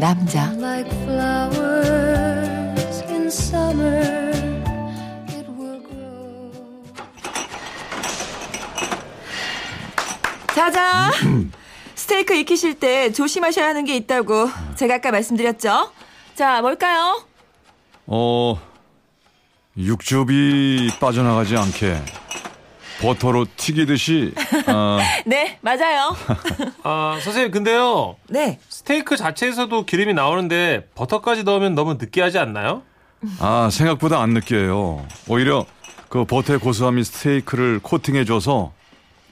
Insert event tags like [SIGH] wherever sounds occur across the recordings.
남자. Like flowers in summer, it will grow. 자자. 스테이크 익히실 때 조심하셔야 하는 게 있다고 제가 아까 말씀드렸죠? 자 뭘까요? 어 육즙이 빠져나가지 않게 버터로 튀기듯이 어, [LAUGHS] 네 맞아요 [LAUGHS] 아, 선생님, 근데요. 네 스테이크 자체에서도 기름이 나오는데 버터까지 넣으면 너무 느끼하지 않나요? 아 생각보다 안 느끼해요. 오히려 그 버터의 고소함이 스테이크를 코팅해줘서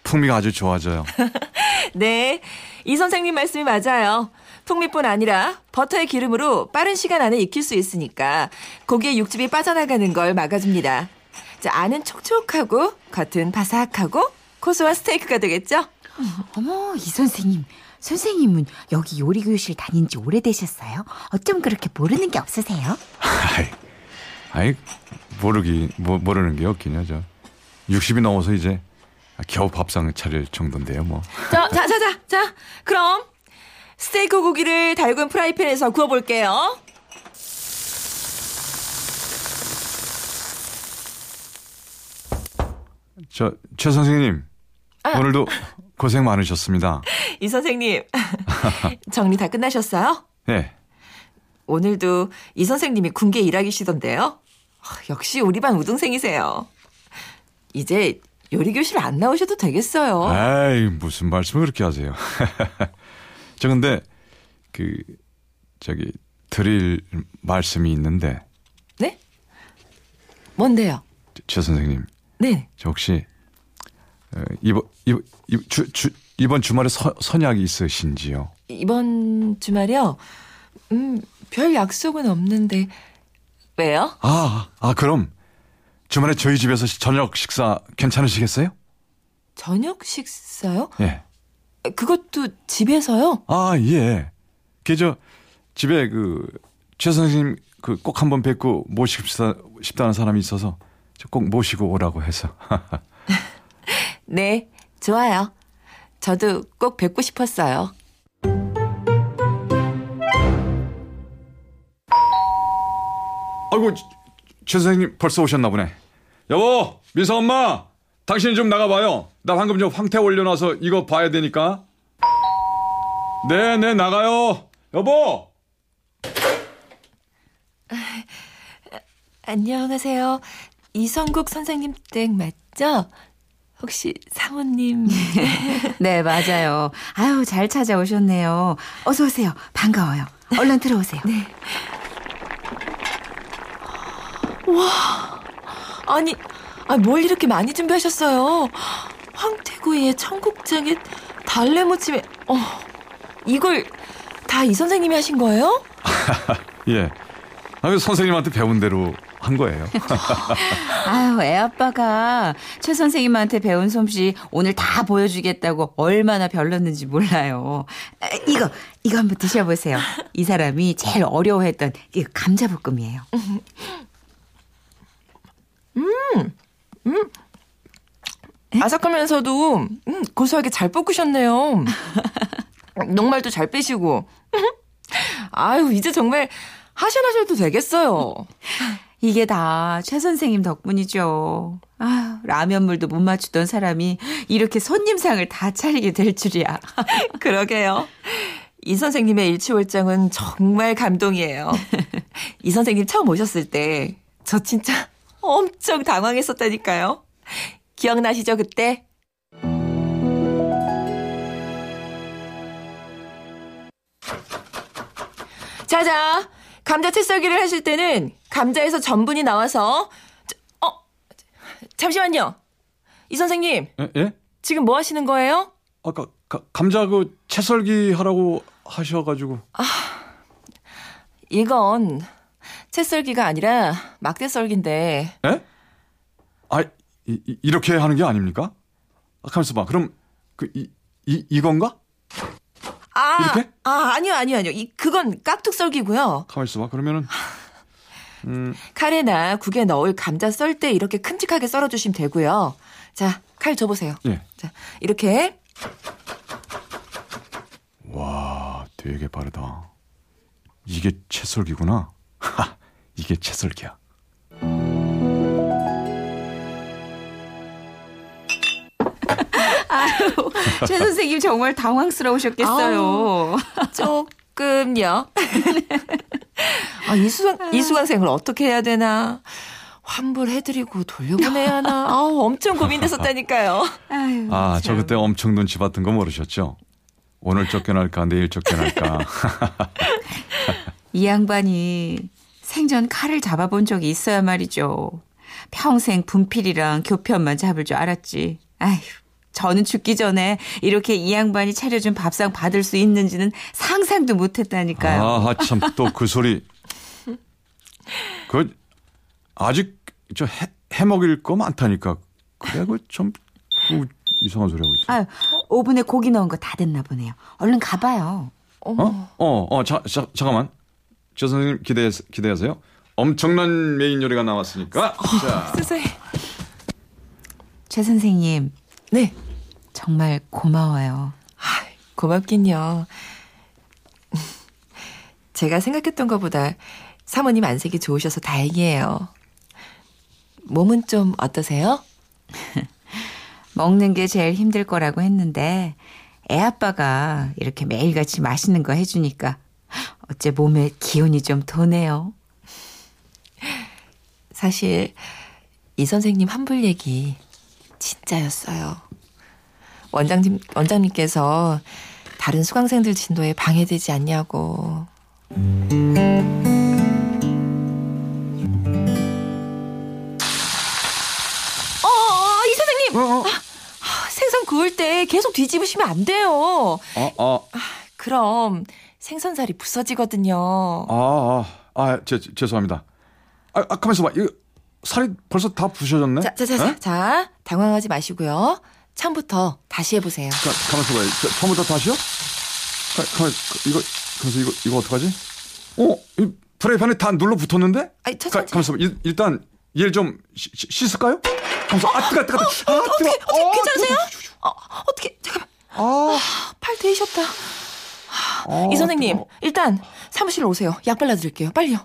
풍미가 아주 좋아져요. [LAUGHS] 네, 이 선생님 말씀이 맞아요. 풍미뿐 아니라 버터의 기름으로 빠른 시간 안에 익힐 수 있으니까 고기의 육즙이 빠져나가는 걸 막아줍니다. 자, 안은 촉촉하고 겉은 바삭하고 고소한 스테이크가 되겠죠? 어머, 이 선생님. 선생님은 여기 요리 교실 다닌 지 오래되셨어요? 어쩜 그렇게 모르는 게 없으세요? 아이, 아이 모르기 모, 모르는 게 없긴 하죠. 60이 넘어서 이제 겨우 밥상 차릴 정도인데요, 뭐. 자, 자, 자, 자, 자, 그럼 스테이크 고기를 달군 프라이팬에서 구워볼게요. 저 최 선생님 오늘도 고생 많으셨습니다. [LAUGHS] 이 선생님, [LAUGHS] 정리 다 끝나셨어요? 네, 오늘도 이 선생님이 군계 일하기시던데요. 아, 역시 우리 반 우등생이세요. 이제 요리 교실 안 나오셔도 되겠어요. 에이 무슨 말씀을 그렇게 하세요? [LAUGHS] 저 근데 그 저기 드릴 말씀이 있는데 네? 뭔데요? 최 선생님 네. 저 혹시 어, 이번 이번 이- 주, 주, 이번 주말에 서, 선약이 있으신지요? 이번 주말이요? 음, 별 약속은 없는데. 왜요? 아, 아 그럼 주말에 저희 집에서 저녁 식사 괜찮으시겠어요? 저녁 식사요? 예. 그것도 집에서요? 아 예. 그저 집에 그 최 선생님 그 꼭 한번 뵙고 모시고 싶다, 싶다는 사람이 있어서 저꼭 모시고 오라고 해서. [LAUGHS] 네, 좋아요. 저도 꼭 뵙고 싶었어요. 아이고 최 선생님 벌써 오셨나 보네. 여보 미서 엄마 당신 좀 나가봐요. 나 방금 좀 황태 올려놔서 이거 봐야 되니까. 네 네 나가요. 여보. 안녕하세요. 이성국 선생님 댁 맞죠? 혹시 사모님. [LAUGHS] 네, 맞아요. 아유, 잘 찾아오셨네요. 어서 오세요. 반가워요. 얼른 들어오세요. 네. 아니, 아, 뭘 이렇게 많이 준비하셨어요? 황태구이에 청국장에 달래 무침에, 어, 이걸 다 이 선생님이 하신 거예요? [LAUGHS] 예. 아, 그 선생님한테 배운 대로 한 거예요. [LAUGHS] 아유, 애 아빠가 최 선생님한테 배운 솜씨 오늘 다 보여주겠다고 얼마나 별렀는지 몰라요. 아, 이거, 이거 한번 드셔보세요. 이 사람이 제일 어려워했던 이 감자볶음이에요. 아삭하면서도 음, 고소하게 잘 볶으셨네요. [LAUGHS] 녹말도 잘 빼시고. [LAUGHS] 아유, 이제 정말 하셔나셔도 되겠어요. 이게 다 최 선생님 덕분이죠. 아, 라면물도 못 맞추던 사람이 이렇게 손님상을 다 차리게 될 줄이야. [LAUGHS] 그러게요. 이 선생님의 일치월장은 정말 감동이에요. 이 선생님 처음 오셨을 때 저 진짜 엄청 당황했었다니까요. 기억나시죠, 그때? 자자, 감자 채 썰기를 하실 때는 감자에서 전분이 나와서 저- 어 잠시만요. 이 선생님 예? 예? 지금 뭐 하시는 거예요? 아까 가- 감자 그 채썰기 하라고 하셔가지고 이건 채 썰기가 아니라 막대 썰기인데 에? 아, 이, 이- 이 렇게 하는 게 아닙니까? 아, 가만있어 봐. 그럼, 그, 이, 이, 이건가? 아, 이렇게? 아 아니요 아니요 아니요 이 그건 깍둑 썰기고요 가만있어 봐. 그러면은, [LAUGHS] 칼에나 국에 넣을 감자 썰 때 이렇게 큼직하게 썰어주시면 되고요 자 칼 줘보세요 예. 자 이렇게 와, 되게 빠르다. 이게 채썰기구나. 하, [LAUGHS] 이게 채썰기야. 최 선생님 정말 당황스러우셨겠어요. 조금요 아, 이 수강 이 수강생을 어떻게 해야 되나 환불해드리고 돌려보내야 하나 아우 엄청 고민됐었다니까요 아유, 아, 저 참. 그때 엄청 눈치 봤던 거 모르셨죠? 오늘 쫓겨날까, 내일 쫓겨날까. [LAUGHS] 이 양반이 생전 칼을 잡아본 적이 있어야 말이죠. 평생 분필이랑 교편만 잡을 줄 알았지. 아휴, 저는 죽기 전에 이렇게 이 양반이 차려준 밥상 받을 수 있는지는 상상도 못했다니까요. 아, 참, 또 그 소리. 그, 아직, 저, 해, 해먹일 거 많다니까. 그래, 그, 좀, 그, 이상한 소리 하고 있어. 아유, 오븐에 고기 넣은 거 다 됐나 보네요. 얼른 가봐요. 어? 어, 어, 자, 자, 잠깐만. 저 선생님 기대, 기대하세요. 엄청난 메인 요리가 나왔으니까. 자. 선생님 최 선생님, 네 정말 고마워요. 아, 고맙긴요. 제가 생각했던 것보다 사모님 안색이 좋으셔서 다행이에요. 몸은 좀 어떠세요? [LAUGHS] 먹는 게 제일 힘들 거라고 했는데 애 아빠가 이렇게 매일같이 맛있는 거 해주니까 어째 몸에 기운이 좀 도네요. 사실 이 선생님 환불 얘기 진짜였어요. 원장님 원장님께서 다른 수강생들 진도에 방해되지 않냐고. 어, 어, 어, 어, 아, 생선 구울 때 계속 뒤집으시면 안 돼요. 어, 어, 그럼 생선살이 부서지거든요. 아, 아, 아, 제, 제- 죄송합니다. 아, 아, 가만있어 봐. 이거 살이 벌써 다 부셔졌네? 자, 자, 자, 자, 에? 자, 당황하지 마시고요. 처음부터 다시 해보세요. 가, 가만 있어 봐요. 저, 처음부터 다시요? 가, 가만, 이거, 그래서 이거, 이거 어떡하지? 어, 이 프라이팬에 다 눌러 붙었는데? 아니, 저, 가, 저, 저. 가만 있어 봐. 일, 일단, 얘를 좀 씻, 씻- 씻을까요? 가만 있어. 아, 뜨거, 뜨거, 뜨거. 아, 뜨거. 어떻게 괜찮으세요? 어, 어떻게 잠깐만 아, 팔 데이셨다. 아, 이 선생님. 일단 사무실로 오세요. 약 발라드릴게요. 빨리요.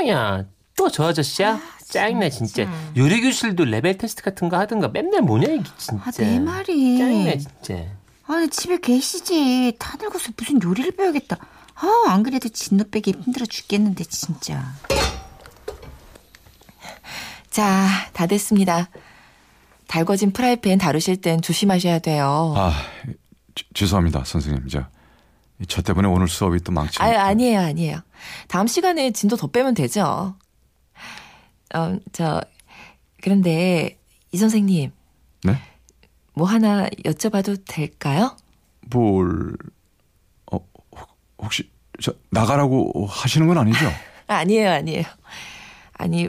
뭐야 또 저 아저씨야? 짜증나 진짜. 요리 교실도 레벨 테스트 같은 거 하든가 맨날 뭐냐 이게 진짜. 아, 내 말이. 짜증나 진짜. 아니, 집에 계시지. 다 늙어서 무슨 요리를 배우겠다. 아, 안 그래도 진도 빼기 힘들어 죽겠는데, 진짜. [LAUGHS] 자, 다 됐습니다. 달궈진 프라이팬 다루실 땐 조심하셔야 돼요. 아, 지- 죄송합니다, 선생님. 저, 저 때문에 오늘 수업이 또 망치. 아유, 아니에요, 아니에요. 다음 시간에 진도 더 빼면 되죠. 어, 저, 그런데, 이 선생님, 네? 뭐 하나 여쭤봐도 될까요? 뭘, 어, 혹- 혹시, 저, 나가라고 하시는 건 아니죠? [LAUGHS] 아니에요, 아니에요. 아니,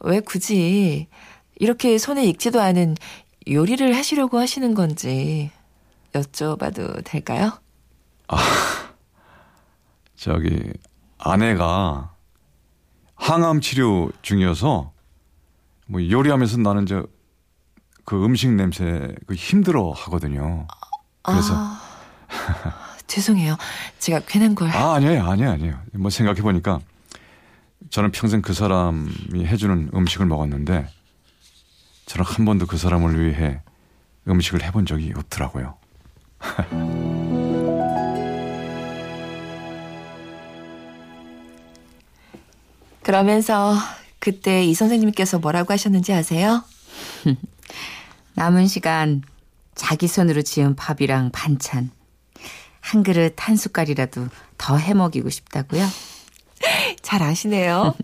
왜 굳이 이렇게 손에 익지도 않은 요리를 하시려고 하시는 건지 여쭤봐도 될까요? [LAUGHS] 저기, 아내가 항암 치료 중이어서, 뭐, 요리하면서 나는 저, 그 음식 냄새, 그 힘들어 하거든요. 그래서, 아, 죄송해요. 제가 괜한 걸. 아, 아니에요, 아니에요, 아니에요. 뭐 생각해 보니까 저는 평생 그 사람이 해주는 음식을 먹었는데 저는 한 번도 그 사람을 위해 음식을 해본 적이 없더라고요. [LAUGHS] 그러면서 그때 이 선생님께서 뭐라고 하셨는지 아세요? [LAUGHS] 남은 시간 자기 손으로 지은 밥이랑 반찬. 한 그릇 한 숟갈이라도 더 해먹이고 싶다고요? [LAUGHS] 잘 아시네요.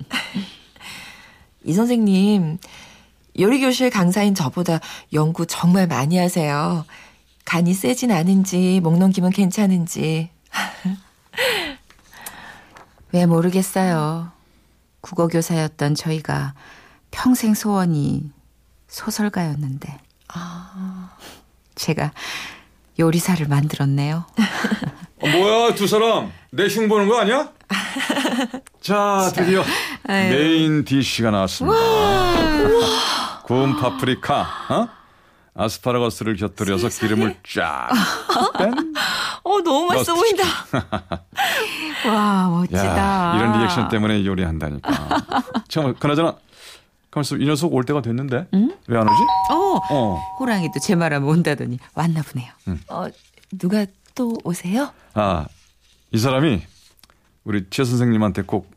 [LAUGHS] 이 선생님, 요리교실 강사인 저보다 연구 정말 많이 하세요. 간이 세진 않은지, 목 넘기면 괜찮은지. 왜 모르겠어요. 국어교사였던 저희가 평생 소원이 소설가였는데. 제가 요리사를 만들었네요. 어, 뭐야 두 사람 내 흉 보는 거 아니야? 자 드디어 main dish가 나왔습니다. 구운 파프리카, 어? 아스파라거스를 곁들여서 기름을 쫙 뺀. 어, 너무 맛있어 보인다. [LAUGHS] 와, 멋지다. 야, 이런 리액션 때문에 요리한다니까. 참, 그나저나, 가만있어. 이 녀석 올 때가 됐는데? 왜안 오지? 어, 어. 호랑이도 제 말하면 온다더니 왔나 보네요. 어, 누가 또 오세요? 아, 이 사람이 우리 최 선생님한테 꼭,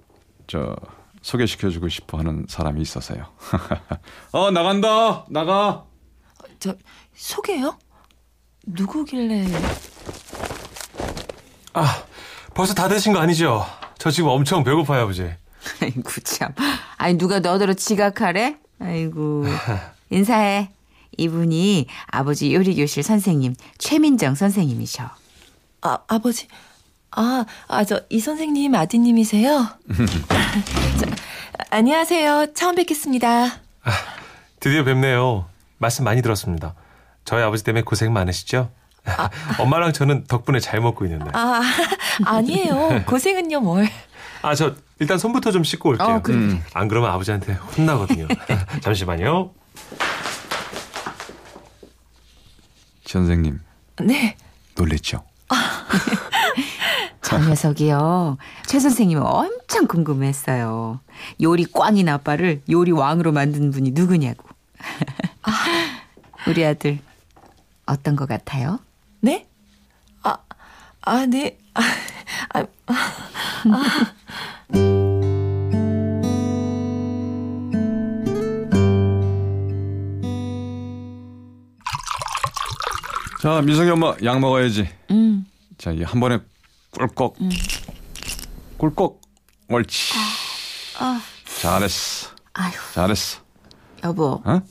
저, 소개시켜주고 싶어 하는 사람이 있어서요. [LAUGHS] 어, 나간다! 나가! 저, 소개요? 누구길래. 아, 벌써 다 되신 거 아니죠? 저 지금 엄청 배고파요, 아버지. 아이고 참. 아니 누가 너더러 지각하래? 아이고. [LAUGHS] 인사해. 이분이 아버지 요리교실 선생님 최민정 선생님이셔. 아, 아버지. 아, 아, 저, 이 선생님 아드님이세요? [LAUGHS] 저, 안녕하세요. 처음 뵙겠습니다. 드디어 뵙네요. 말씀 많이 들었습니다. 저희 아버지 때문에 고생 많으시죠? 엄마랑 저는 덕분에 잘 먹고 있는데. 아, 아니에요. 고생은요, 뭘. 아, 저 일단 손부터 좀 씻고 올게요. 어, 그래, 음. 안 그러면 아버지한테 혼나거든요. [LAUGHS] 잠시만요. 최 선생님, 네. 놀랬죠? 저 녀석이요. 최 선생님은 엄청 궁금했어요. 요리 꽝인 아빠를 요리 왕으로 만든 분이 누구냐고. 우리 아들 어떤 것 같아요? 네? 아, 아, 네. 아, 아, 자, 민석이 엄마, 약 먹어야지. 음. 자, 이한 번에 꿀꺽. 꿀꺽. 옳지. 아. 잘했어. 아휴, 잘했어. 여보. 어?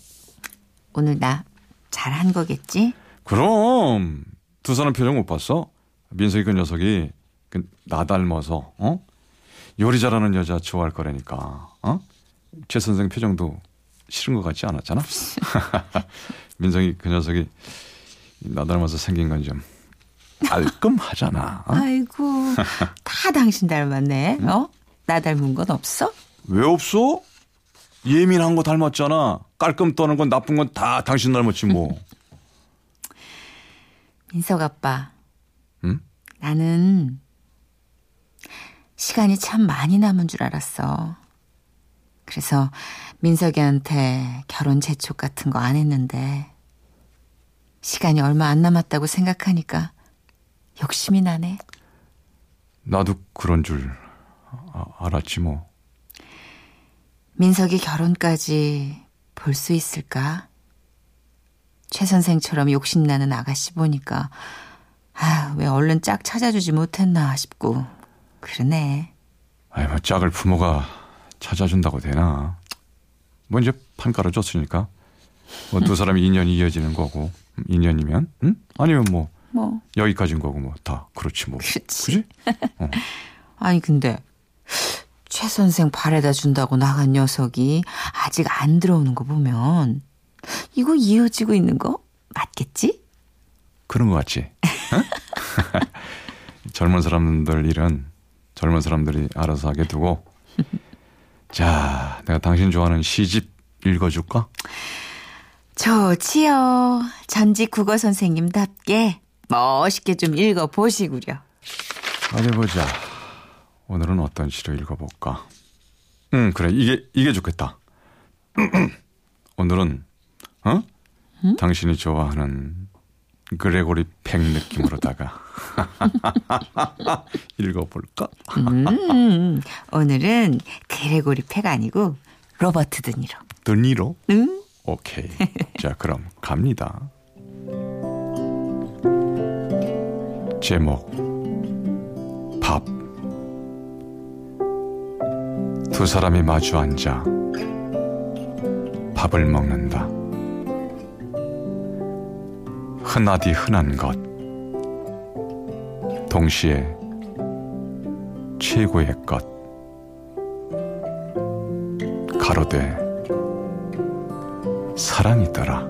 오늘 나 잘한 거겠지? 그럼 두 사람 표정 못 봤어? 민석이 그 녀석이 그나 닮아서 어 요리 잘하는 여자 좋아할 거라니까 어 최 선생 표정도 싫은 것 같지 않았잖아 [LAUGHS] 민석이 그 녀석이 나 닮아서 생긴 건 좀 깔끔하잖아 어? 아이고, 다 당신 닮았네. 어? 나 닮은 건 없어? 왜 없어 예민한 거 닮았잖아 깔끔 떠는 건 나쁜 건 다 당신 닮았지 뭐 민석 아빠. 응? 나는 시간이 참 많이 남은 줄 알았어. 그래서 민석이한테 결혼 재촉 같은 거 안 했는데 시간이 얼마 안 남았다고 생각하니까 욕심이 나네. 나도 그런 줄 아- 알았지 뭐 민석이 결혼까지 볼 수 있을까? 최 선생처럼 욕심나는 아가씨 보니까 아, 왜 얼른 짝 찾아주지 못했나 싶고 그러네. 아이, 뭐, 짝을 부모가 찾아준다고 되나. 뭐, 이제 판 깔아줬으니까. 뭐, 두 사람이 인연이 이어지는 거고. 음, 인연이면, 응? 아니면 뭐, 뭐 여기까지인 거고, 뭐, 다. 그렇지, 뭐. 그렇지. 그지? [LAUGHS] 아니 근데 최 선생 바래다 준다고 나간 녀석이 아직 안 들어오는 거 보면 이거 이어지고 있는 거 맞겠지? 그런 거 같지? [LAUGHS] 응? [LAUGHS] 젊은 사람들 일은 젊은 사람들이 알아서 하게 두고. 자, 내가 당신 좋아하는 시집 읽어줄까? 좋지요. 전직 국어 선생님답게 멋있게 좀 읽어 보시구려. 어디 보자. 오늘은 어떤 시를 읽어볼까? 응, 그래. 이게, 이게 좋겠다. [CLEARS THROAT] 오늘은, 어? 당신이 좋아하는 그레고리 팩 느낌으로다가 [LAUGHS] 읽어볼까? 음, 오늘은 그레고리 팩 아니고 로버트 드니로. 드니로? 응? 오케이. 자, 그럼 갑니다. 제목 밥. 두 사람이 마주 앉아 밥을 먹는다. 흔하디 흔한 것. 동시에 최고의 것 가로되 사랑이더라